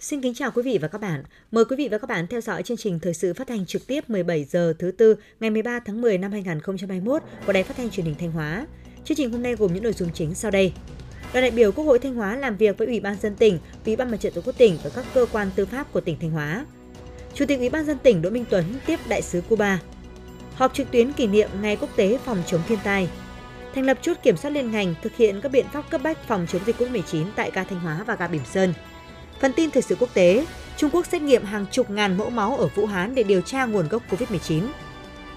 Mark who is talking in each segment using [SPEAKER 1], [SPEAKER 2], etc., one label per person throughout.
[SPEAKER 1] Xin kính chào quý vị và các bạn. Mời quý vị và các bạn theo dõi chương trình thời sự phát thanh trực tiếp 17 giờ thứ tư ngày 13 tháng 10 năm 2021 của Đài Phát thanh Truyền hình Thanh Hóa. Chương trình hôm nay gồm những nội dung chính sau đây. Đoàn đại biểu Quốc hội Thanh Hóa làm việc với Ủy ban dân tỉnh, Ủy ban Mặt trận Tổ quốc tỉnh và các cơ quan tư pháp của tỉnh Thanh Hóa. Chủ tịch Ủy ban dân tỉnh Đỗ Minh Tuấn tiếp đại sứ Cuba. Họp trực tuyến kỷ niệm Ngày Quốc tế phòng chống thiên tai. Thành lập chốt kiểm soát liên ngành thực hiện các biện pháp cấp bách phòng chống dịch COVID-19 tại ga Thanh Hóa và ga Bỉm Sơn. Phần tin thời sự quốc tế, Trung Quốc xét nghiệm hàng chục ngàn mẫu máu ở Vũ Hán để điều tra nguồn gốc COVID-19.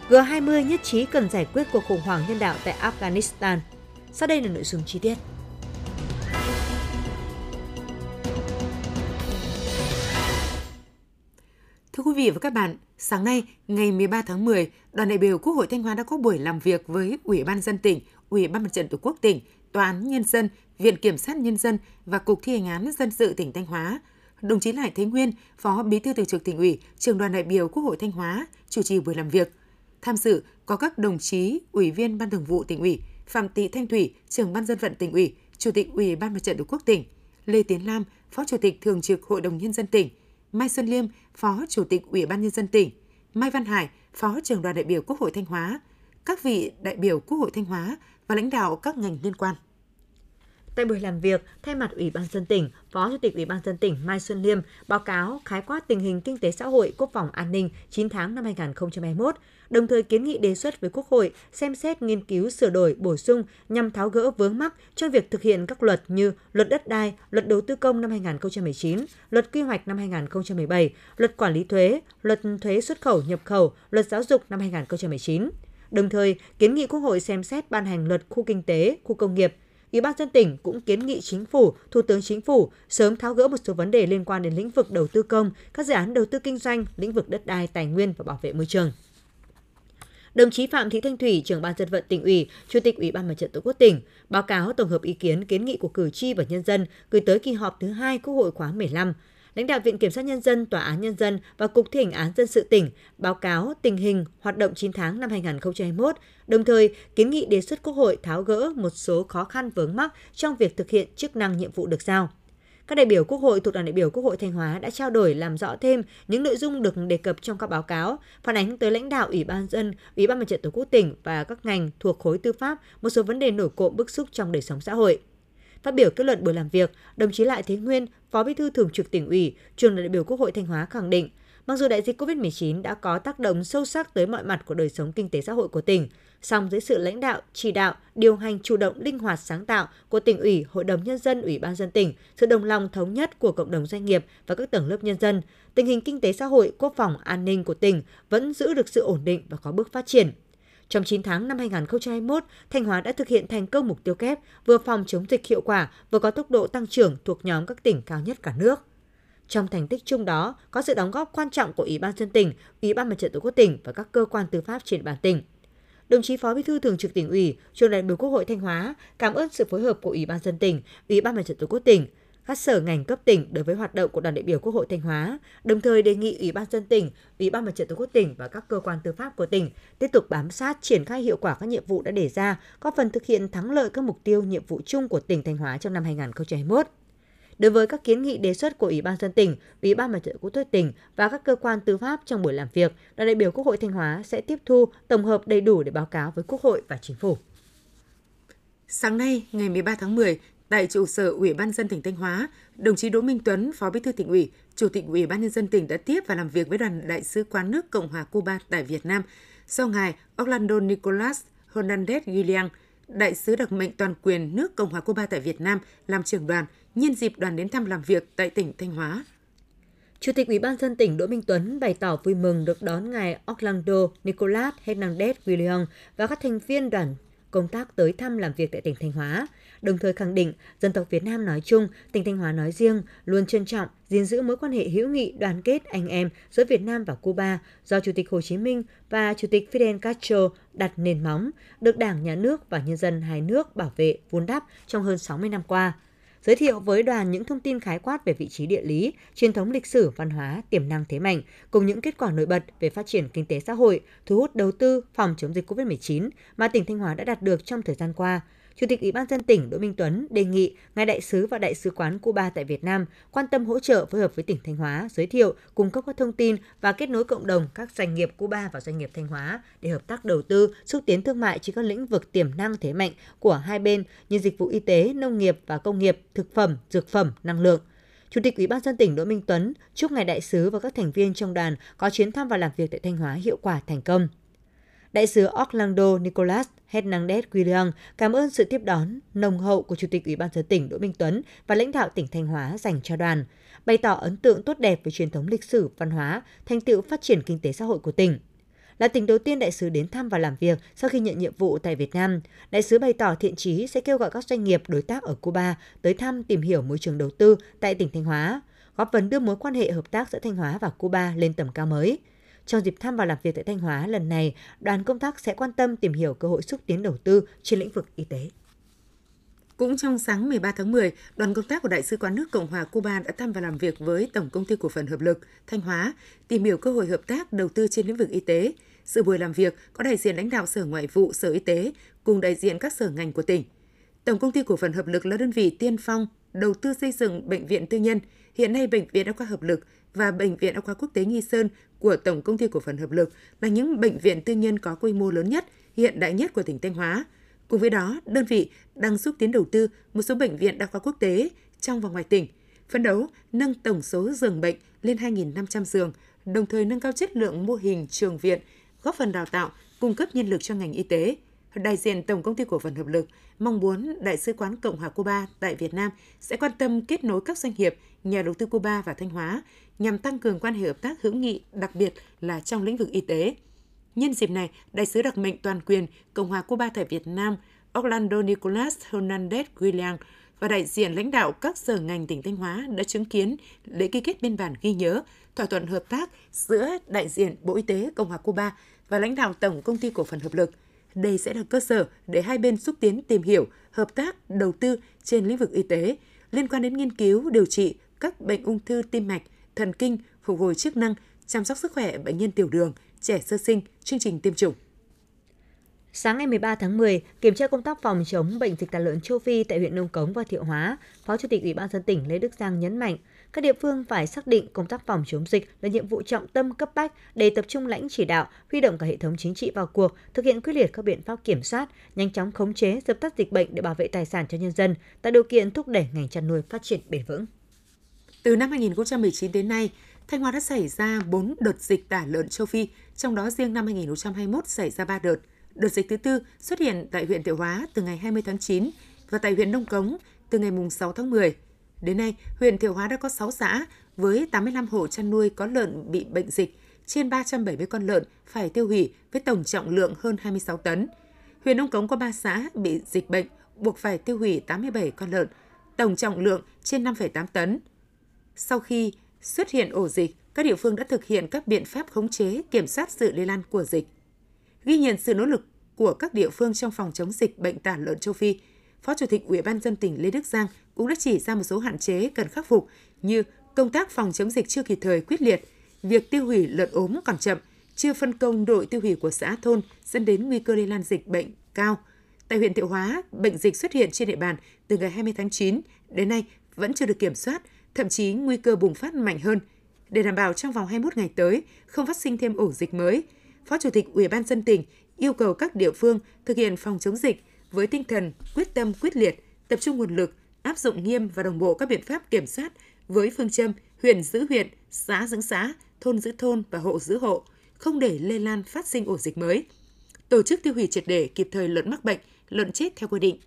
[SPEAKER 1] G20 nhất trí cần giải quyết cuộc khủng hoảng nhân đạo tại Afghanistan. Sau đây là nội dung chi tiết.
[SPEAKER 2] Vị và các bạn, sáng nay, ngày 13 tháng 10, đoàn đại biểu Quốc hội Thanh Hóa đã có buổi làm việc với Ủy ban dân tỉnh, Ủy ban Mặt trận Tổ quốc tỉnh, Tòa án Nhân dân, Viện Kiểm sát Nhân dân và Cục thi hành án dân sự tỉnh Thanh Hóa. Đồng chí Lại Thế Nguyên, Phó Bí thư Thường trực tỉnh ủy, Trường đoàn đại biểu Quốc hội Thanh Hóa chủ trì buổi làm việc. Tham dự có các đồng chí Ủy viên Ban Thường vụ tỉnh ủy, Phạm Thị Thanh Thủy, Trưởng ban dân vận tỉnh ủy, Chủ tịch Ủy ban Mặt trận Tổ quốc tỉnh, Lê Tiến Lam, Phó Chủ tịch Thường trực Hội đồng nhân dân tỉnh, Mai Xuân Liêm, Phó Chủ tịch Ủy ban nhân dân tỉnh, Mai Văn Hải, Phó trưởng đoàn đại biểu Quốc hội Thanh Hóa, các vị đại biểu Quốc hội Thanh Hóa và lãnh đạo các ngành liên quan.
[SPEAKER 1] Tại buổi làm việc, thay mặt Ủy ban dân tỉnh, Phó Chủ tịch Ủy ban dân tỉnh Mai Xuân Liêm báo cáo khái quát tình hình kinh tế xã hội, quốc phòng an ninh 9 tháng năm 2021, đồng thời kiến nghị đề xuất với Quốc hội xem xét nghiên cứu sửa đổi bổ sung nhằm tháo gỡ vướng mắc trong việc thực hiện các luật như Luật đất đai, Luật đầu tư công năm 2019, Luật quy hoạch năm 2017, Luật quản lý thuế, Luật thuế xuất khẩu nhập khẩu, Luật giáo dục năm 2019. Đồng thời, kiến nghị Quốc hội xem xét ban hành luật khu kinh tế, khu công nghiệp, Ủy ban dân tỉnh cũng kiến nghị chính phủ, Thủ tướng Chính phủ sớm tháo gỡ một số vấn đề liên quan đến lĩnh vực đầu tư công, các dự án đầu tư kinh doanh, lĩnh vực đất đai, tài nguyên và bảo vệ môi trường. Đồng chí Phạm Thị Thanh Thủy, trưởng ban dân vận tỉnh ủy, chủ tịch Ủy ban Mặt trận Tổ quốc tỉnh, báo cáo tổng hợp ý kiến kiến nghị của cử tri và nhân dân gửi tới kỳ họp thứ hai Quốc hội khóa 15 lãnh đạo Viện Kiểm sát Nhân dân, Tòa án Nhân dân và Cục thi hành án dân sự tỉnh báo cáo tình hình hoạt động 9 tháng năm 2021, đồng thời kiến nghị đề xuất Quốc hội tháo gỡ một số khó khăn vướng mắc trong việc thực hiện chức năng nhiệm vụ được giao. Các đại biểu Quốc hội thuộc đoàn đại biểu Quốc hội Thanh Hóa đã trao đổi làm rõ thêm những nội dung được đề cập trong các báo cáo, phản ánh tới lãnh đạo Ủy ban dân, Ủy ban Mặt trận Tổ quốc tỉnh và các ngành thuộc khối tư pháp một số vấn đề nổi cộm bức xúc trong đời sống xã hội. Phát biểu kết luận buổi làm việc, đồng chí Lại Thế Nguyên, Phó Bí thư Thường trực tỉnh ủy, trường đại biểu Quốc hội Thanh Hóa khẳng định, mặc dù đại dịch COVID-19 đã có tác động sâu sắc tới mọi mặt của đời sống kinh tế xã hội của tỉnh, song dưới sự lãnh đạo, chỉ đạo, điều hành chủ động linh hoạt sáng tạo của tỉnh ủy, hội đồng nhân dân, ủy ban dân tỉnh, sự đồng lòng thống nhất của cộng đồng doanh nghiệp và các tầng lớp nhân dân, tình hình kinh tế xã hội, quốc phòng, an ninh của tỉnh vẫn giữ được sự ổn định và có bước phát triển. Trong 9 tháng năm 2021, Thanh Hóa đã thực hiện thành công mục tiêu kép vừa phòng chống dịch hiệu quả, vừa có tốc độ tăng trưởng thuộc nhóm các tỉnh cao nhất cả nước. Trong thành tích chung đó, có sự đóng góp quan trọng của Ủy ban dân tỉnh, Ủy ban Mặt trận Tổ quốc tỉnh và các cơ quan tư pháp trên địa bàn tỉnh. Đồng chí Phó Bí thư Thường trực tỉnh ủy, Trường đại biểu Quốc hội Thanh Hóa cảm ơn sự phối hợp của Ủy ban dân tỉnh, Ủy ban Mặt trận Tổ quốc tỉnh, các sở ngành cấp tỉnh đối với hoạt động của đoàn đại biểu Quốc hội Thanh Hóa, đồng thời đề nghị Ủy ban dân tỉnh, Ủy ban Mặt trận Tổ quốc tỉnh và các cơ quan tư pháp của tỉnh tiếp tục bám sát triển khai hiệu quả các nhiệm vụ đã đề ra, góp phần thực hiện thắng lợi các mục tiêu nhiệm vụ chung của tỉnh Thanh Hóa trong năm 2021. Đối với các kiến nghị đề xuất của Ủy ban dân tỉnh, Ủy ban Mặt trận Tổ quốc tỉnh và các cơ quan tư pháp trong buổi làm việc, đoàn đại biểu Quốc hội Thanh Hóa sẽ tiếp thu, tổng hợp đầy đủ để báo cáo với Quốc hội và Chính phủ.
[SPEAKER 2] Sáng nay, ngày 13 tháng 10, Tại trụ sở Ủy ban dân tỉnh Thanh Hóa, đồng chí Đỗ Minh Tuấn, Phó Bí thư tỉnh ủy, Chủ tịch Ủy ban nhân dân tỉnh đã tiếp và làm việc với đoàn đại sứ quán nước Cộng hòa Cuba tại Việt Nam do ngài Orlando Nicolas Hernandez Guillian, đại sứ đặc mệnh toàn quyền nước Cộng hòa Cuba tại Việt Nam làm trưởng đoàn nhân dịp đoàn đến thăm làm việc tại tỉnh Thanh Hóa.
[SPEAKER 1] Chủ tịch Ủy ban dân tỉnh Đỗ Minh Tuấn bày tỏ vui mừng được đón ngài Orlando Nicolas Hernandez Guillian và các thành viên đoàn công tác tới thăm làm việc tại tỉnh Thanh Hóa, đồng thời khẳng định dân tộc Việt Nam nói chung, tỉnh Thanh Hóa nói riêng luôn trân trọng, gìn giữ mối quan hệ hữu nghị đoàn kết anh em giữa Việt Nam và Cuba do Chủ tịch Hồ Chí Minh và Chủ tịch Fidel Castro đặt nền móng, được Đảng, Nhà nước và nhân dân hai nước bảo vệ, vun đắp trong hơn 60 năm qua giới thiệu với đoàn những thông tin khái quát về vị trí địa lý, truyền thống lịch sử, văn hóa, tiềm năng thế mạnh, cùng những kết quả nổi bật về phát triển kinh tế xã hội, thu hút đầu tư, phòng chống dịch COVID-19 mà tỉnh Thanh Hóa đã đạt được trong thời gian qua, Chủ tịch Ủy ban dân tỉnh Đỗ Minh Tuấn đề nghị ngài đại sứ và đại sứ quán Cuba tại Việt Nam quan tâm hỗ trợ phối hợp với tỉnh Thanh Hóa, giới thiệu, cung cấp các thông tin và kết nối cộng đồng các doanh nghiệp Cuba và doanh nghiệp Thanh Hóa để hợp tác đầu tư, xúc tiến thương mại trên các lĩnh vực tiềm năng thế mạnh của hai bên như dịch vụ y tế, nông nghiệp và công nghiệp, thực phẩm, dược phẩm, năng lượng. Chủ tịch Ủy ban dân tỉnh Đỗ Minh Tuấn chúc ngài đại sứ và các thành viên trong đoàn có chuyến thăm và làm việc tại Thanh Hóa hiệu quả thành công. Đại sứ Orlando Nicolas Hernandez William cảm ơn sự tiếp đón nồng hậu của Chủ tịch Ủy ban dân tỉnh Đỗ Minh Tuấn và lãnh đạo tỉnh Thanh Hóa dành cho đoàn, bày tỏ ấn tượng tốt đẹp về truyền thống lịch sử, văn hóa, thành tựu phát triển kinh tế xã hội của tỉnh. Là tỉnh đầu tiên đại sứ đến thăm và làm việc sau khi nhận nhiệm vụ tại Việt Nam, đại sứ bày tỏ thiện chí sẽ kêu gọi các doanh nghiệp đối tác ở Cuba tới thăm tìm hiểu môi trường đầu tư tại tỉnh Thanh Hóa, góp phần đưa mối quan hệ hợp tác giữa Thanh Hóa và Cuba lên tầm cao mới – trong dịp thăm và làm việc tại Thanh Hóa lần này, đoàn công tác sẽ quan tâm tìm hiểu cơ hội xúc tiến đầu tư trên lĩnh vực y tế.
[SPEAKER 2] Cũng trong sáng 13 tháng 10, đoàn công tác của Đại sứ quán nước Cộng hòa Cuba đã thăm và làm việc với Tổng công ty cổ phần hợp lực Thanh Hóa, tìm hiểu cơ hội hợp tác đầu tư trên lĩnh vực y tế. Sự buổi làm việc có đại diện lãnh đạo Sở Ngoại vụ, Sở Y tế cùng đại diện các sở ngành của tỉnh. Tổng công ty cổ phần hợp lực là đơn vị tiên phong đầu tư xây dựng bệnh viện tư nhân. Hiện nay bệnh viện đa khoa hợp lực và Bệnh viện Đa khoa Quốc tế Nghi Sơn của Tổng Công ty Cổ phần Hợp lực là những bệnh viện tư nhân có quy mô lớn nhất, hiện đại nhất của tỉnh Thanh Hóa. Cùng với đó, đơn vị đang xúc tiến đầu tư một số bệnh viện đa khoa quốc tế trong và ngoài tỉnh, phấn đấu nâng tổng số giường bệnh lên 2.500 giường, đồng thời nâng cao chất lượng mô hình trường viện, góp phần đào tạo, cung cấp nhân lực cho ngành y tế, đại diện Tổng công ty cổ phần hợp lực mong muốn Đại sứ quán Cộng hòa Cuba tại Việt Nam sẽ quan tâm kết nối các doanh nghiệp, nhà đầu tư Cuba và Thanh Hóa nhằm tăng cường quan hệ hợp tác hữu nghị, đặc biệt là trong lĩnh vực y tế. Nhân dịp này, Đại sứ đặc mệnh toàn quyền Cộng hòa Cuba tại Việt Nam Orlando Nicolas Hernandez William và đại diện lãnh đạo các sở ngành tỉnh Thanh Hóa đã chứng kiến lễ ký kết biên bản ghi nhớ thỏa thuận hợp tác giữa đại diện Bộ Y tế Cộng hòa Cuba và lãnh đạo Tổng công ty cổ phần hợp lực – đây sẽ là cơ sở để hai bên xúc tiến tìm hiểu, hợp tác, đầu tư trên lĩnh vực y tế liên quan đến nghiên cứu, điều trị các bệnh ung thư tim mạch, thần kinh, phục hồi chức năng, chăm sóc sức khỏe bệnh nhân tiểu đường, trẻ sơ sinh, chương trình tiêm chủng.
[SPEAKER 1] Sáng ngày 13 tháng 10, kiểm tra công tác phòng chống bệnh dịch tả lợn châu Phi tại huyện Nông Cống và Thiệu Hóa, Phó Chủ tịch Ủy ban dân tỉnh Lê Đức Giang nhấn mạnh, các địa phương phải xác định công tác phòng chống dịch là nhiệm vụ trọng tâm cấp bách để tập trung lãnh chỉ đạo, huy động cả hệ thống chính trị vào cuộc, thực hiện quyết liệt các biện pháp kiểm soát, nhanh chóng khống chế, dập tắt dịch bệnh để bảo vệ tài sản cho nhân dân, tạo điều kiện thúc đẩy ngành chăn nuôi phát triển bền vững.
[SPEAKER 2] Từ năm 2019 đến nay, Thanh Hóa đã xảy ra 4 đợt dịch tả lợn châu Phi, trong đó riêng năm 2021 xảy ra 3 đợt. Đợt dịch thứ tư xuất hiện tại huyện Thiệu Hóa từ ngày 20 tháng 9 và tại huyện Nông Cống từ ngày 6 tháng 10. Đến nay, huyện Thiệu Hóa đã có 6 xã với 85 hộ chăn nuôi có lợn bị bệnh dịch, trên 370 con lợn phải tiêu hủy với tổng trọng lượng hơn 26 tấn. Huyện Nông Cống có 3 xã bị dịch bệnh, buộc phải tiêu hủy 87 con lợn, tổng trọng lượng trên 5,8 tấn. Sau khi xuất hiện ổ dịch, các địa phương đã thực hiện các biện pháp khống chế, kiểm soát sự lây lan của dịch. Ghi nhận sự nỗ lực của các địa phương trong phòng chống dịch bệnh tả lợn châu Phi, Phó Chủ tịch Ủy ban dân tỉnh Lê Đức Giang cũng đã chỉ ra một số hạn chế cần khắc phục như công tác phòng chống dịch chưa kịp thời quyết liệt, việc tiêu hủy lợn ốm còn chậm, chưa phân công đội tiêu hủy của xã thôn dẫn đến nguy cơ lây lan dịch bệnh cao. Tại huyện Thiệu Hóa, bệnh dịch xuất hiện trên địa bàn từ ngày 20 tháng 9 đến nay vẫn chưa được kiểm soát, thậm chí nguy cơ bùng phát mạnh hơn. Để đảm bảo trong vòng 21 ngày tới không phát sinh thêm ổ dịch mới, Phó Chủ tịch Ủy ban dân tỉnh yêu cầu các địa phương thực hiện phòng chống dịch với tinh thần quyết tâm quyết liệt, tập trung nguồn lực, áp dụng nghiêm và đồng bộ các biện pháp kiểm soát với phương châm huyện giữ huyện, xã giữ xã, thôn giữ thôn và hộ giữ hộ, không để lây lan phát sinh ổ dịch mới. Tổ chức tiêu hủy triệt để kịp thời lợn mắc bệnh, lợn chết theo quy định.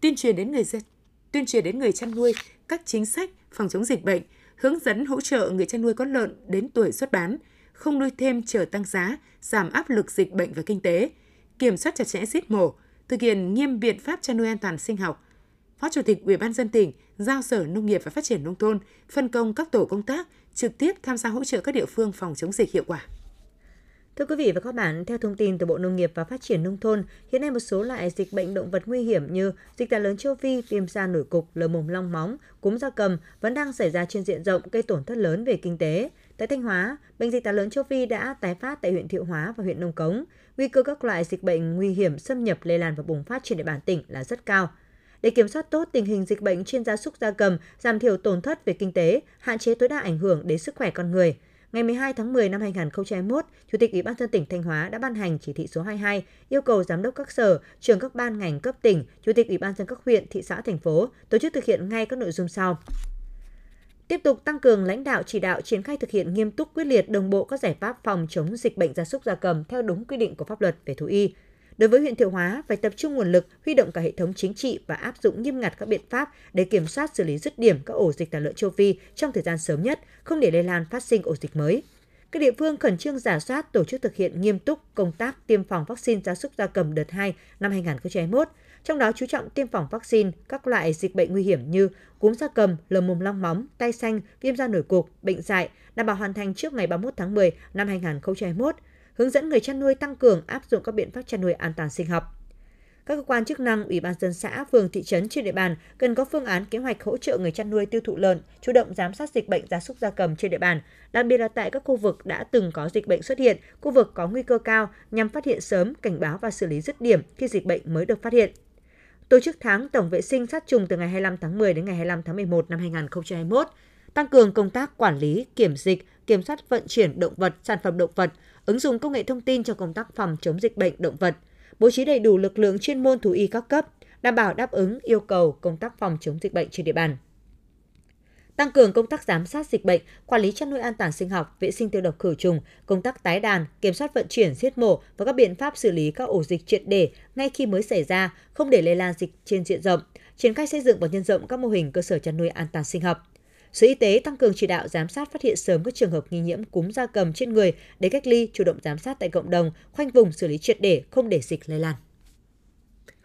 [SPEAKER 2] Tuyên truyền đến người dân, tuyên truyền đến người chăn nuôi các chính sách phòng chống dịch bệnh, hướng dẫn hỗ trợ người chăn nuôi có lợn đến tuổi xuất bán, không nuôi thêm chờ tăng giá, giảm áp lực dịch bệnh và kinh tế, kiểm soát chặt chẽ giết mổ, thực hiện nghiêm biện pháp chăn nuôi an toàn sinh học. Phó Chủ tịch Ủy ban dân tỉnh giao Sở Nông nghiệp và Phát triển nông thôn phân công các tổ công tác trực tiếp tham gia hỗ trợ các địa phương phòng chống dịch hiệu quả.
[SPEAKER 1] Thưa quý vị và các bạn, theo thông tin từ Bộ Nông nghiệp và Phát triển Nông thôn, hiện nay một số loại dịch bệnh động vật nguy hiểm như dịch tả lớn châu Phi, viêm da nổi cục, lở mồm long móng, cúm da cầm vẫn đang xảy ra trên diện rộng gây tổn thất lớn về kinh tế. Tại Thanh Hóa, bệnh dịch tả lớn châu Phi đã tái phát tại huyện Thiệu Hóa và huyện Nông Cống. Nguy cơ các loại dịch bệnh nguy hiểm xâm nhập lây lan và bùng phát trên địa bàn tỉnh là rất cao. Để kiểm soát tốt tình hình dịch bệnh trên gia súc gia cầm, giảm thiểu tổn thất về kinh tế, hạn chế tối đa ảnh hưởng đến sức khỏe con người, ngày 12 tháng 10 năm 2021, Chủ tịch Ủy ban dân tỉnh Thanh Hóa đã ban hành chỉ thị số 22 yêu cầu giám đốc các sở, trưởng các ban ngành cấp tỉnh, chủ tịch Ủy ban dân các huyện, thị xã, thành phố tổ chức thực hiện ngay các nội dung sau. Tiếp tục tăng cường lãnh đạo chỉ đạo triển khai thực hiện nghiêm túc quyết liệt đồng bộ các giải pháp phòng chống dịch bệnh gia súc gia cầm theo đúng quy định của pháp luật về thú y, Đối với huyện Thiệu Hóa, phải tập trung nguồn lực, huy động cả hệ thống chính trị và áp dụng nghiêm ngặt các biện pháp để kiểm soát xử lý dứt điểm các ổ dịch tả lợn châu Phi trong thời gian sớm nhất, không để lây lan phát sinh ổ dịch mới. Các địa phương khẩn trương giả soát tổ chức thực hiện nghiêm túc công tác tiêm phòng vaccine gia súc gia cầm đợt 2 năm 2021, trong đó chú trọng tiêm phòng vaccine các loại dịch bệnh nguy hiểm như cúm da cầm, lở mồm long móng, tay xanh, viêm da nổi cục, bệnh dại, đảm bảo hoàn thành trước ngày 31 tháng 10 năm 2021, hướng dẫn người chăn nuôi tăng cường áp dụng các biện pháp chăn nuôi an toàn sinh học. Các cơ quan chức năng, ủy ban dân xã, phường, thị trấn trên địa bàn cần có phương án kế hoạch hỗ trợ người chăn nuôi tiêu thụ lợn, chủ động giám sát dịch bệnh gia súc gia cầm trên địa bàn, đặc biệt là tại các khu vực đã từng có dịch bệnh xuất hiện, khu vực có nguy cơ cao nhằm phát hiện sớm, cảnh báo và xử lý dứt điểm khi dịch bệnh mới được phát hiện. Tổ chức tháng tổng vệ sinh sát trùng từ ngày 25 tháng 10 đến ngày 25 tháng 11 năm 2021, tăng cường công tác quản lý, kiểm dịch, kiểm soát vận chuyển động vật, sản phẩm động vật, ứng dụng công nghệ thông tin cho công tác phòng chống dịch bệnh động vật, bố trí đầy đủ lực lượng chuyên môn thú y các cấp, đảm bảo đáp ứng yêu cầu công tác phòng chống dịch bệnh trên địa bàn. Tăng cường công tác giám sát dịch bệnh, quản lý chăn nuôi an toàn sinh học, vệ sinh tiêu độc khử trùng, công tác tái đàn, kiểm soát vận chuyển, giết mổ và các biện pháp xử lý các ổ dịch triệt để ngay khi mới xảy ra, không để lây lan dịch trên diện rộng, triển khai xây dựng và nhân rộng các mô hình cơ sở chăn nuôi an toàn sinh học. Sở Y tế tăng cường chỉ đạo giám sát phát hiện sớm các trường hợp nghi nhiễm cúm gia cầm trên người để cách ly, chủ động giám sát tại cộng đồng, khoanh vùng xử lý triệt để không để dịch lây lan.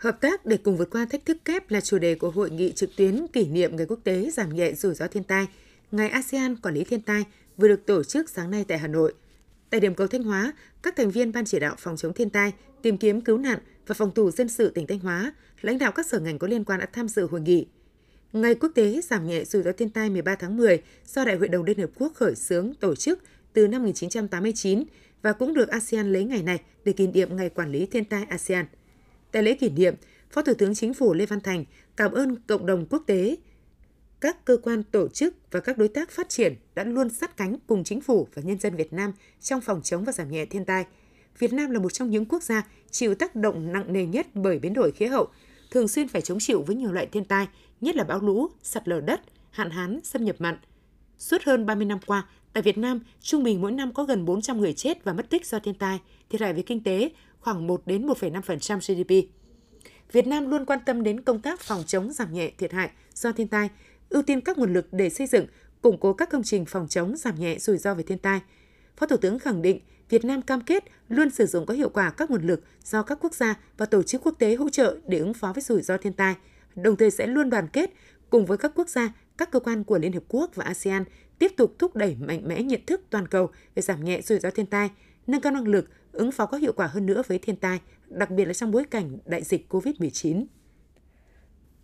[SPEAKER 2] Hợp tác để cùng vượt qua thách thức kép là chủ đề của hội nghị trực tuyến kỷ niệm Ngày Quốc tế giảm nhẹ rủi ro thiên tai, Ngày ASEAN quản lý thiên tai vừa được tổ chức sáng nay tại Hà Nội. Tại điểm cầu Thanh Hóa, các thành viên Ban chỉ đạo phòng chống thiên tai, tìm kiếm cứu nạn và phòng thủ dân sự tỉnh Thanh Hóa, lãnh đạo các sở ngành có liên quan đã tham dự hội nghị. Ngày quốc tế giảm nhẹ rủi ro thiên tai 13 tháng 10 do Đại hội đồng Liên Hợp Quốc khởi xướng tổ chức từ năm 1989 và cũng được ASEAN lấy ngày này để kỷ niệm Ngày Quản lý Thiên tai ASEAN. Tại lễ kỷ niệm, Phó Thủ tướng Chính phủ Lê Văn Thành cảm ơn cộng đồng quốc tế, các cơ quan tổ chức và các đối tác phát triển đã luôn sát cánh cùng chính phủ và nhân dân Việt Nam trong phòng chống và giảm nhẹ thiên tai. Việt Nam là một trong những quốc gia chịu tác động nặng nề nhất bởi biến đổi khí hậu, thường xuyên phải chống chịu với nhiều loại thiên tai nhất là bão lũ, sạt lở đất, hạn hán, xâm nhập mặn. Suốt hơn 30 năm qua, tại Việt Nam, trung bình mỗi năm có gần 400 người chết và mất tích do thiên tai, thiệt hại về kinh tế khoảng 1 đến 1,5% GDP. Việt Nam luôn quan tâm đến công tác phòng chống giảm nhẹ thiệt hại do thiên tai, ưu tiên các nguồn lực để xây dựng, củng cố các công trình phòng chống giảm nhẹ rủi ro về thiên tai. Phó Thủ tướng khẳng định Việt Nam cam kết luôn sử dụng có hiệu quả các nguồn lực do các quốc gia và tổ chức quốc tế hỗ trợ để ứng phó với rủi ro thiên tai – đồng thời sẽ luôn đoàn kết cùng với các quốc gia, các cơ quan của Liên Hợp Quốc và ASEAN tiếp tục thúc đẩy mạnh mẽ nhận thức toàn cầu về giảm nhẹ rủi ro thiên tai, nâng cao năng lực, ứng phó có hiệu quả hơn nữa với thiên tai, đặc biệt là trong bối cảnh đại dịch COVID-19.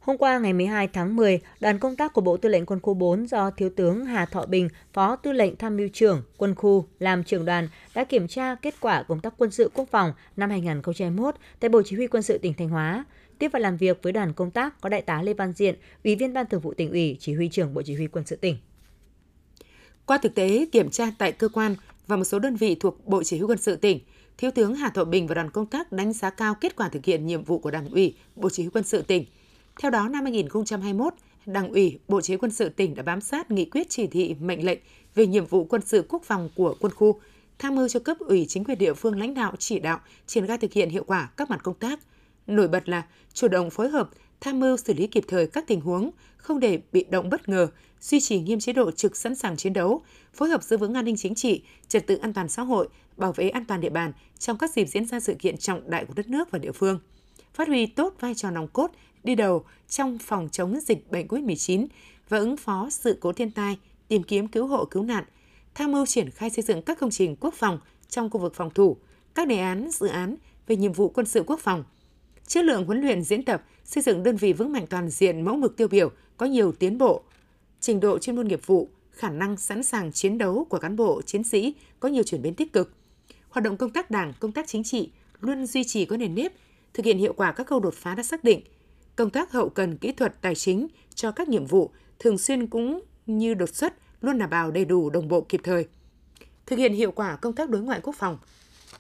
[SPEAKER 1] Hôm qua ngày 12 tháng 10, đoàn công tác của Bộ Tư lệnh Quân khu 4 do Thiếu tướng Hà Thọ Bình, Phó Tư lệnh Tham mưu trưởng Quân khu làm trưởng đoàn đã kiểm tra kết quả công tác quân sự quốc phòng năm 2021 tại Bộ Chỉ huy Quân sự tỉnh Thanh Hóa. Tiếp và làm việc với đoàn công tác có Đại tá Lê Văn Diện, Ủy viên Ban Thường vụ tỉnh ủy, Chỉ huy trưởng Bộ Chỉ huy Quân sự tỉnh.
[SPEAKER 2] Qua thực tế kiểm tra tại cơ quan và một số đơn vị thuộc Bộ Chỉ huy Quân sự tỉnh, Thiếu tướng Hà Thọ Bình và đoàn công tác đánh giá cao kết quả thực hiện nhiệm vụ của Đảng ủy, Bộ Chỉ huy Quân sự tỉnh. Theo đó, năm 2021, Đảng ủy, Bộ Chỉ huy Quân sự tỉnh đã bám sát nghị quyết chỉ thị mệnh lệnh về nhiệm vụ quân sự quốc phòng của quân khu, tham mưu cho cấp ủy chính quyền địa phương lãnh đạo chỉ đạo triển khai thực hiện hiệu quả các mặt công tác, Nổi bật là chủ động phối hợp, tham mưu xử lý kịp thời các tình huống, không để bị động bất ngờ, duy trì nghiêm chế độ trực sẵn sàng chiến đấu, phối hợp giữ vững an ninh chính trị, trật tự an toàn xã hội, bảo vệ an toàn địa bàn trong các dịp diễn ra sự kiện trọng đại của đất nước và địa phương. Phát huy tốt vai trò nòng cốt, đi đầu trong phòng chống dịch bệnh COVID-19 và ứng phó sự cố thiên tai, tìm kiếm cứu hộ cứu nạn, tham mưu triển khai xây dựng các công trình quốc phòng trong khu vực phòng thủ, các đề án, dự án về nhiệm vụ quân sự quốc phòng. Chất lượng huấn luyện diễn tập, xây dựng đơn vị vững mạnh toàn diện mẫu mực tiêu biểu có nhiều tiến bộ. Trình độ chuyên môn nghiệp vụ, khả năng sẵn sàng chiến đấu của cán bộ, chiến sĩ có nhiều chuyển biến tích cực. Hoạt động công tác đảng, công tác chính trị luôn duy trì có nền nếp, thực hiện hiệu quả các khâu đột phá đã xác định. Công tác hậu cần kỹ thuật tài chính cho các nhiệm vụ thường xuyên cũng như đột xuất luôn đảm bảo đầy đủ đồng bộ kịp thời. Thực hiện hiệu quả công tác đối ngoại quốc phòng.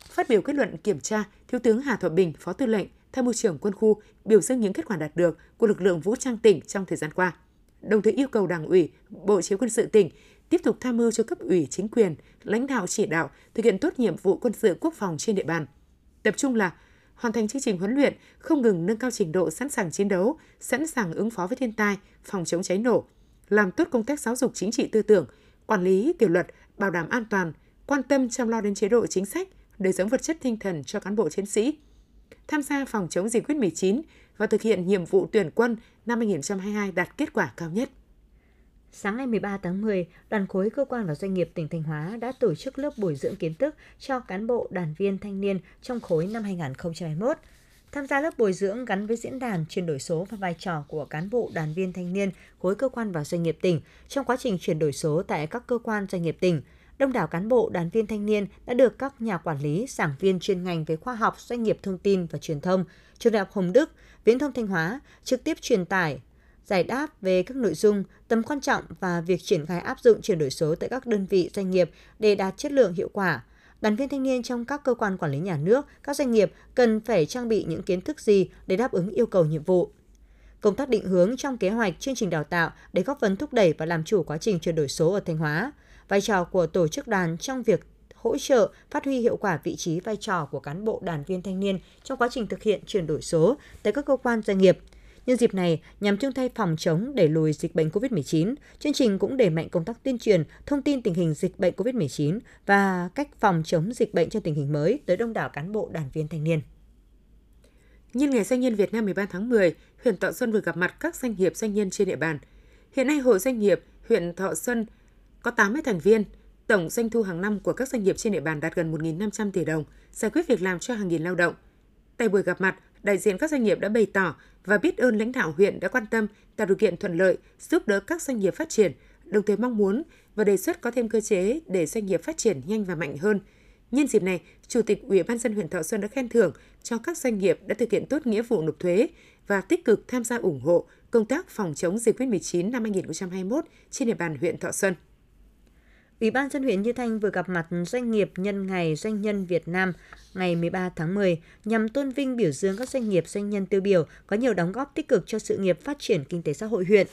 [SPEAKER 2] Phát biểu kết luận kiểm tra, Thiếu tướng Hà Thọ Bình, Phó Tư lệnh, Tham mưu trưởng quân khu biểu dương những kết quả đạt được của lực lượng vũ trang tỉnh trong thời gian qua. Đồng thời yêu cầu Đảng ủy, Bộ Chỉ huy quân sự tỉnh tiếp tục tham mưu cho cấp ủy chính quyền, lãnh đạo chỉ đạo thực hiện tốt nhiệm vụ quân sự quốc phòng trên địa bàn. Tập trung là hoàn thành chương trình huấn luyện, không ngừng nâng cao trình độ sẵn sàng chiến đấu, sẵn sàng ứng phó với thiên tai, phòng chống cháy nổ, làm tốt công tác giáo dục chính trị tư tưởng, quản lý kỷ luật, bảo đảm an toàn, quan tâm chăm lo đến chế độ chính sách, đời sống vật chất tinh thần cho cán bộ chiến sĩ. Tham gia phòng chống dịch COVID-19 và thực hiện nhiệm vụ tuyển quân năm 2022 đạt kết quả cao nhất.
[SPEAKER 1] Sáng ngày 13 tháng 10, đoàn khối cơ quan và doanh nghiệp tỉnh Thanh Hóa đã tổ chức lớp bồi dưỡng kiến thức cho cán bộ đoàn viên thanh niên trong khối năm 2021. Tham gia lớp bồi dưỡng gắn với diễn đàn chuyển đổi số và vai trò của cán bộ đoàn viên thanh niên khối cơ quan và doanh nghiệp tỉnh trong quá trình chuyển đổi số tại các cơ quan doanh nghiệp tỉnh. Đông đảo cán bộ đoàn viên thanh niên đã được các nhà quản lý, giảng viên chuyên ngành về khoa học, doanh nghiệp thông tin và truyền thông, trường đại học Hồng Đức, Viễn thông Thanh Hóa trực tiếp truyền tải giải đáp về các nội dung, tầm quan trọng và việc triển khai áp dụng chuyển đổi số tại các đơn vị doanh nghiệp để đạt chất lượng hiệu quả. Đoàn viên thanh niên trong các cơ quan quản lý nhà nước, các doanh nghiệp cần phải trang bị những kiến thức gì để đáp ứng yêu cầu nhiệm vụ. Công tác định hướng trong kế hoạch chương trình đào tạo để góp phần thúc đẩy và làm chủ quá trình chuyển đổi số ở Thanh Hóa. Vai trò của tổ chức đoàn trong việc hỗ trợ phát huy hiệu quả vị trí vai trò của cán bộ đoàn viên thanh niên trong quá trình thực hiện chuyển đổi số tại các cơ quan doanh nghiệp – Nhân dịp này, nhằm chung tay phòng chống đẩy lùi dịch bệnh COVID-19, chương trình cũng đẩy mạnh công tác tuyên truyền, thông tin tình hình dịch bệnh COVID-19 và cách phòng chống dịch bệnh trong tình hình mới tới đông đảo cán bộ đoàn viên thanh niên.
[SPEAKER 2] Nhân ngày doanh nhân Việt Nam 13 tháng 10, huyện Thọ Xuân vừa gặp mặt các doanh nghiệp doanh nhân trên địa bàn. Hiện nay hội doanh nghiệp huyện Thọ Xuân có 80 thành viên, tổng doanh thu hàng năm của các doanh nghiệp trên địa bàn đạt gần 1.500 tỷ đồng, giải quyết việc làm cho hàng nghìn lao động. Tại buổi gặp mặt, đại diện các doanh nghiệp đã bày tỏ và biết ơn lãnh đạo huyện đã quan tâm tạo điều kiện thuận lợi giúp đỡ các doanh nghiệp phát triển, đồng thời mong muốn và đề xuất có thêm cơ chế để doanh nghiệp phát triển nhanh và mạnh hơn. Nhân dịp này, Chủ tịch Ủy ban dân huyện Thọ Xuân đã khen thưởng cho các doanh nghiệp đã thực hiện tốt nghĩa vụ nộp thuế và tích cực tham gia ủng hộ công tác phòng chống dịch COVID-19 năm 2021 trên địa bàn huyện Thọ Xuân.
[SPEAKER 1] Ủy ban dân huyện Như Thanh vừa gặp mặt doanh nghiệp nhân ngày Doanh nhân Việt Nam ngày 13 tháng 10 nhằm tôn vinh biểu dương các doanh nghiệp doanh nhân tiêu biểu có nhiều đóng góp tích cực cho sự nghiệp phát triển kinh tế xã hội huyện.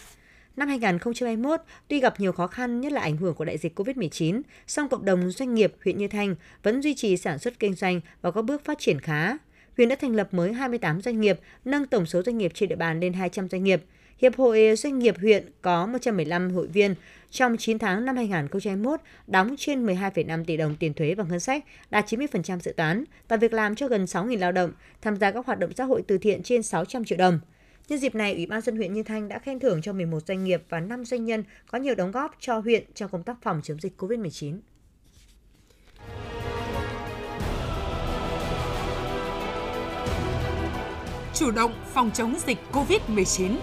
[SPEAKER 1] Năm 2021, tuy gặp nhiều khó khăn nhất là ảnh hưởng của đại dịch COVID-19, song cộng đồng doanh nghiệp huyện Như Thanh vẫn duy trì sản xuất kinh doanh và có bước phát triển khá. Huyện đã thành lập mới 28 doanh nghiệp, nâng tổng số doanh nghiệp trên địa bàn lên 200 doanh nghiệp – Hiệp hội Doanh nghiệp huyện có 115 hội viên, trong 9 tháng năm 2021 đóng trên 12,5 tỷ đồng tiền thuế và ngân sách, đạt 90% dự toán, tạo việc làm cho gần 6.000 lao động, tham gia các hoạt động xã hội từ thiện trên 600 triệu đồng. Nhân dịp này, Ủy ban dân huyện Như Thanh đã khen thưởng cho 11 doanh nghiệp và 5 doanh nhân có nhiều đóng góp cho huyện trong công tác phòng chống dịch COVID-19.
[SPEAKER 2] Chủ động phòng chống dịch COVID-19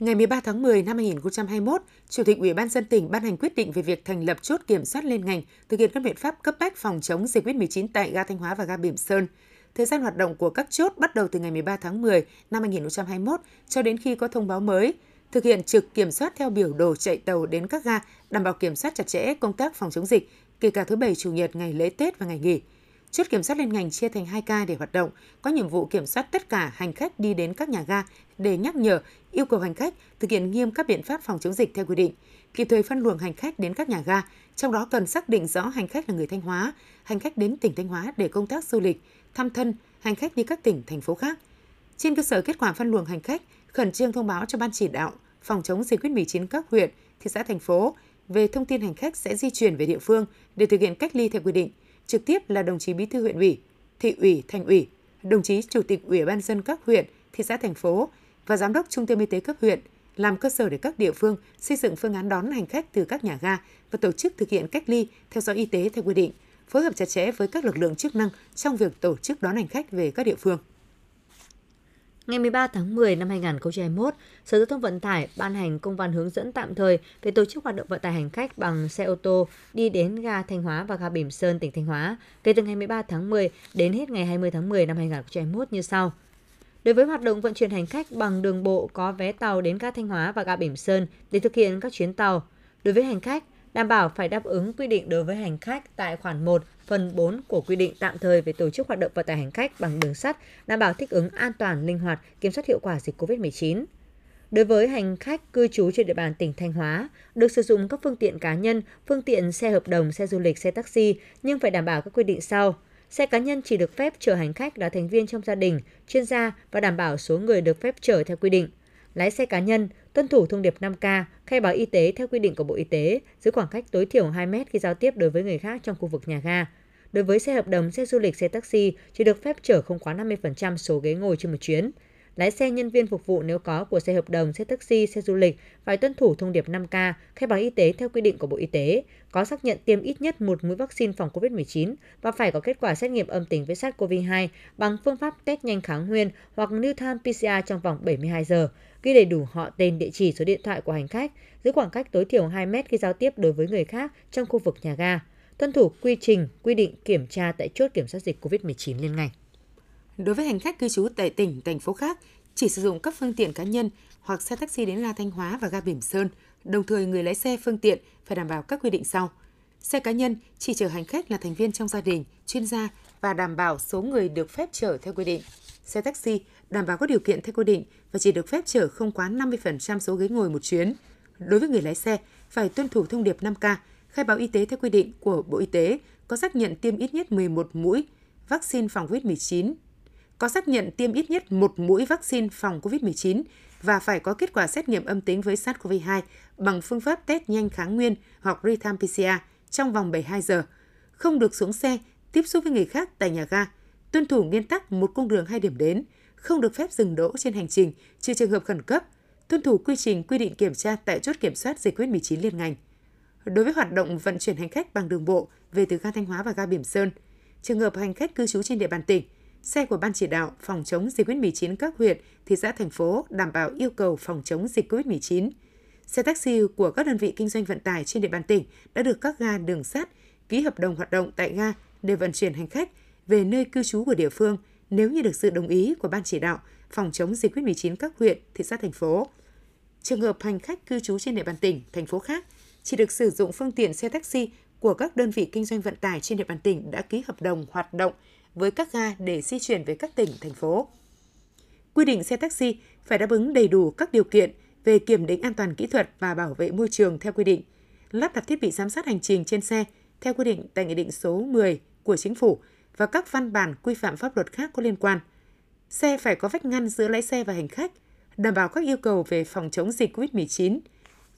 [SPEAKER 2] Ngày 13 tháng 10 năm 2021, Chủ tịch Ủy ban dân tỉnh ban hành quyết định về việc thành lập chốt kiểm soát liên ngành thực hiện các biện pháp cấp bách phòng chống dịch COVID-19 tại ga Thanh Hóa và ga Bỉm Sơn. Thời gian hoạt động của các chốt bắt đầu từ ngày 13 tháng 10 năm 2021 cho đến khi có thông báo mới, thực hiện trực kiểm soát theo biểu đồ chạy tàu đến các ga, đảm bảo kiểm soát chặt chẽ công tác phòng chống dịch, kể cả thứ Bảy, Chủ nhật, ngày lễ Tết và ngày nghỉ. Chốt kiểm soát liên ngành chia thành 2 ca để hoạt động, có nhiệm vụ kiểm soát tất cả hành khách đi đến các nhà ga để nhắc nhở, yêu cầu hành khách thực hiện nghiêm các biện pháp phòng chống dịch theo quy định, kịp thời phân luồng hành khách đến các nhà ga, trong đó cần xác định rõ hành khách là người Thanh Hóa, hành khách đến tỉnh Thanh Hóa để công tác du lịch, thăm thân, hành khách đi các tỉnh, thành phố khác. Trên cơ sở kết quả phân luồng hành khách, khẩn trương thông báo cho ban chỉ đạo phòng chống dịch COVID-19 các huyện, thị xã, thành phố về thông tin hành khách sẽ di chuyển về địa phương để thực hiện cách ly theo quy định. Trực tiếp là đồng chí Bí thư huyện ủy, thị ủy, thành ủy, đồng chí chủ tịch ủy ban dân các huyện, thị xã, thành phố và giám đốc trung tâm y tế cấp huyện, làm cơ sở để các địa phương xây dựng phương án đón hành khách từ các nhà ga và tổ chức thực hiện cách ly theo dõi y tế theo quy định, phối hợp chặt chẽ với các lực lượng chức năng trong việc tổ chức đón hành khách về các địa phương.
[SPEAKER 1] Ngày 13 tháng 10 năm 2021, Sở Giao thông Vận tải ban hành công văn hướng dẫn tạm thời về tổ chức hoạt động vận tải hành khách bằng xe ô tô đi đến ga Thanh Hóa và ga Bỉm Sơn, tỉnh Thanh Hóa kể từ ngày 13 tháng 10 đến hết ngày 20 tháng 10 năm 2021 như sau. Đối với hoạt động vận chuyển hành khách bằng đường bộ có vé tàu đến ga Thanh Hóa và ga Bỉm Sơn để thực hiện các chuyến tàu, đối với hành khách đảm bảo phải đáp ứng quy định đối với hành khách tại khoản 1 phần 4 của quy định tạm thời về tổ chức hoạt động vận tải hành khách bằng đường sắt, đảm bảo thích ứng an toàn, linh hoạt, kiểm soát hiệu quả dịch COVID-19. Đối với hành khách cư trú trên địa bàn tỉnh Thanh Hóa, được sử dụng các phương tiện cá nhân, phương tiện xe hợp đồng, xe du lịch, xe taxi nhưng phải đảm bảo các quy định sau. Xe cá nhân chỉ được phép chở hành khách là thành viên trong gia đình, chuyên gia và đảm bảo số người được phép chở theo quy định. Lái xe cá nhân tuân thủ thông điệp 5K, khai báo y tế theo quy định của Bộ Y tế, giữ khoảng cách tối thiểu 2 mét khi giao tiếp đối với người khác trong khu vực nhà ga. Đối với xe hợp đồng, xe du lịch, xe taxi chỉ được phép chở không quá 50% số ghế ngồi trên một chuyến. Lái xe nhân viên phục vụ nếu có của xe hợp đồng, xe taxi, xe du lịch phải tuân thủ thông điệp 5K, khai báo y tế theo quy định của Bộ Y tế, có xác nhận tiêm ít nhất một mũi vaccine phòng COVID-19 và phải có kết quả xét nghiệm âm tính với SARS-CoV-2 bằng phương pháp test nhanh kháng nguyên hoặc new time PCR trong vòng 72 giờ, ghi đầy đủ họ tên, địa chỉ, số điện thoại của hành khách, giữ khoảng cách tối thiểu 2 mét khi giao tiếp đối với người khác trong khu vực nhà ga, tuân thủ quy trình, quy định kiểm tra tại chốt kiểm soát dịch COVID-19 liên ngành.
[SPEAKER 2] Đối với hành khách cư trú tại tỉnh, thành phố khác, chỉ sử dụng các phương tiện cá nhân hoặc xe taxi đến la Thanh Hóa và ga Bỉm Sơn, đồng thời người lái xe phương tiện phải đảm bảo các quy định sau. Xe cá nhân chỉ chở hành khách là thành viên trong gia đình, chuyên gia và đảm bảo số người được phép chở theo quy định. Xe taxi đảm bảo các điều kiện theo quy định và chỉ được phép chở không quá 50% số ghế ngồi một chuyến. Đối với người lái xe, phải tuân thủ thông điệp 5K, khai báo y tế theo quy định của Bộ Y tế, có xác nhận tiêm ít nhất 11 mũi vaccine phòng COVID-19 có xác nhận tiêm ít nhất một mũi vaccine phòng COVID-19 và phải có kết quả xét nghiệm âm tính với SARS-CoV-2 bằng phương pháp test nhanh kháng nguyên hoặc real-time PCR trong vòng 72 giờ, không được xuống xe, tiếp xúc với người khác tại nhà ga, tuân thủ nguyên tắc một cung đường hai điểm đến, không được phép dừng đỗ trên hành trình trừ trường hợp khẩn cấp, tuân thủ quy trình quy định kiểm tra tại chốt kiểm soát dịch COVID-19 liên ngành. Đối với hoạt động vận chuyển hành khách bằng đường bộ về từ ga Thanh Hóa và ga Bỉm Sơn, trường hợp hành khách cư trú trên địa bàn tỉnh xe của Ban chỉ đạo phòng chống dịch COVID-19 các huyện, thị xã, thành phố đảm bảo yêu cầu phòng chống dịch COVID-19. Xe taxi của các đơn vị kinh doanh vận tải trên địa bàn tỉnh đã được các ga đường sắt ký hợp đồng hoạt động tại ga để vận chuyển hành khách về nơi cư trú của địa phương nếu như được sự đồng ý của Ban chỉ đạo phòng chống dịch COVID-19 các huyện, thị xã, thành phố. Trường hợp hành khách cư trú trên địa bàn tỉnh, thành phố khác chỉ được sử dụng phương tiện xe taxi của các đơn vị kinh doanh vận tải trên địa bàn tỉnh đã ký hợp đồng hoạt động với các ga để di chuyển về các tỉnh, thành phố. Quy định xe taxi phải đáp ứng đầy đủ các điều kiện về kiểm định an toàn kỹ thuật và bảo vệ môi trường theo quy định, lắp đặt thiết bị giám sát hành trình trên xe theo quy định tại Nghị định số 10 của Chính phủ và các văn bản quy phạm pháp luật khác có liên quan. Xe phải có vách ngăn giữa lái xe và hành khách, đảm bảo các yêu cầu về phòng chống dịch COVID-19,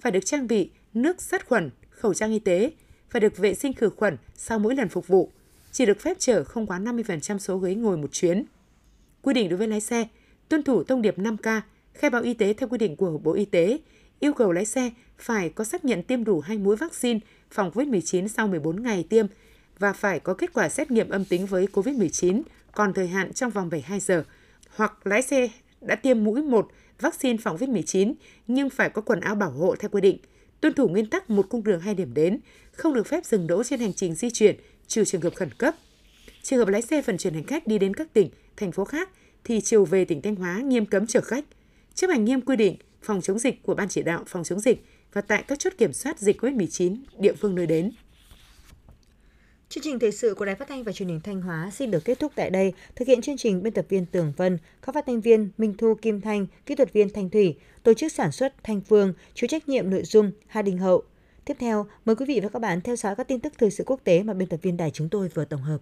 [SPEAKER 2] phải được trang bị nước sát khuẩn, khẩu trang y tế, phải được vệ sinh khử khuẩn sau mỗi lần phục vụ, chỉ được phép chở không quá 50% số ghế ngồi một chuyến. Quy định đối với lái xe, tuân thủ thông điệp 5K, khai báo y tế theo quy định của Bộ Y tế, yêu cầu lái xe phải có xác nhận tiêm đủ hai mũi vaccine phòng COVID-19 sau 14 ngày tiêm và phải có kết quả xét nghiệm âm tính với COVID-19 còn thời hạn trong vòng 72 giờ, hoặc lái xe đã tiêm mũi 1 vaccine phòng COVID-19 nhưng phải có quần áo bảo hộ theo quy định, tuân thủ nguyên tắc một cung đường hai điểm đến, không được phép dừng đỗ trên hành trình di chuyển trừ trường hợp khẩn cấp. Trường hợp lái xe vận chuyển hành khách đi đến các tỉnh, thành phố khác thì chiều về tỉnh Thanh Hóa nghiêm cấm chở khách, chấp hành nghiêm quy định phòng chống dịch của Ban chỉ đạo phòng chống dịch và tại các chốt kiểm soát dịch COVID-19 địa phương nơi đến.
[SPEAKER 1] Chương trình thời sự của Đài Phát thanh và Truyền hình Thanh Hóa xin được kết thúc tại đây. Thực hiện chương trình biên tập viên Tường Vân, các phát thanh viên Minh Thu Kim Thanh, kỹ thuật viên Thanh Thủy, tổ chức sản xuất Thanh Phương, chịu trách nhiệm nội dung Hà Đình Hậu. Tiếp theo, mời quý vị và các bạn theo dõi các tin tức thời sự quốc tế mà biên tập viên đài chúng tôi vừa tổng hợp.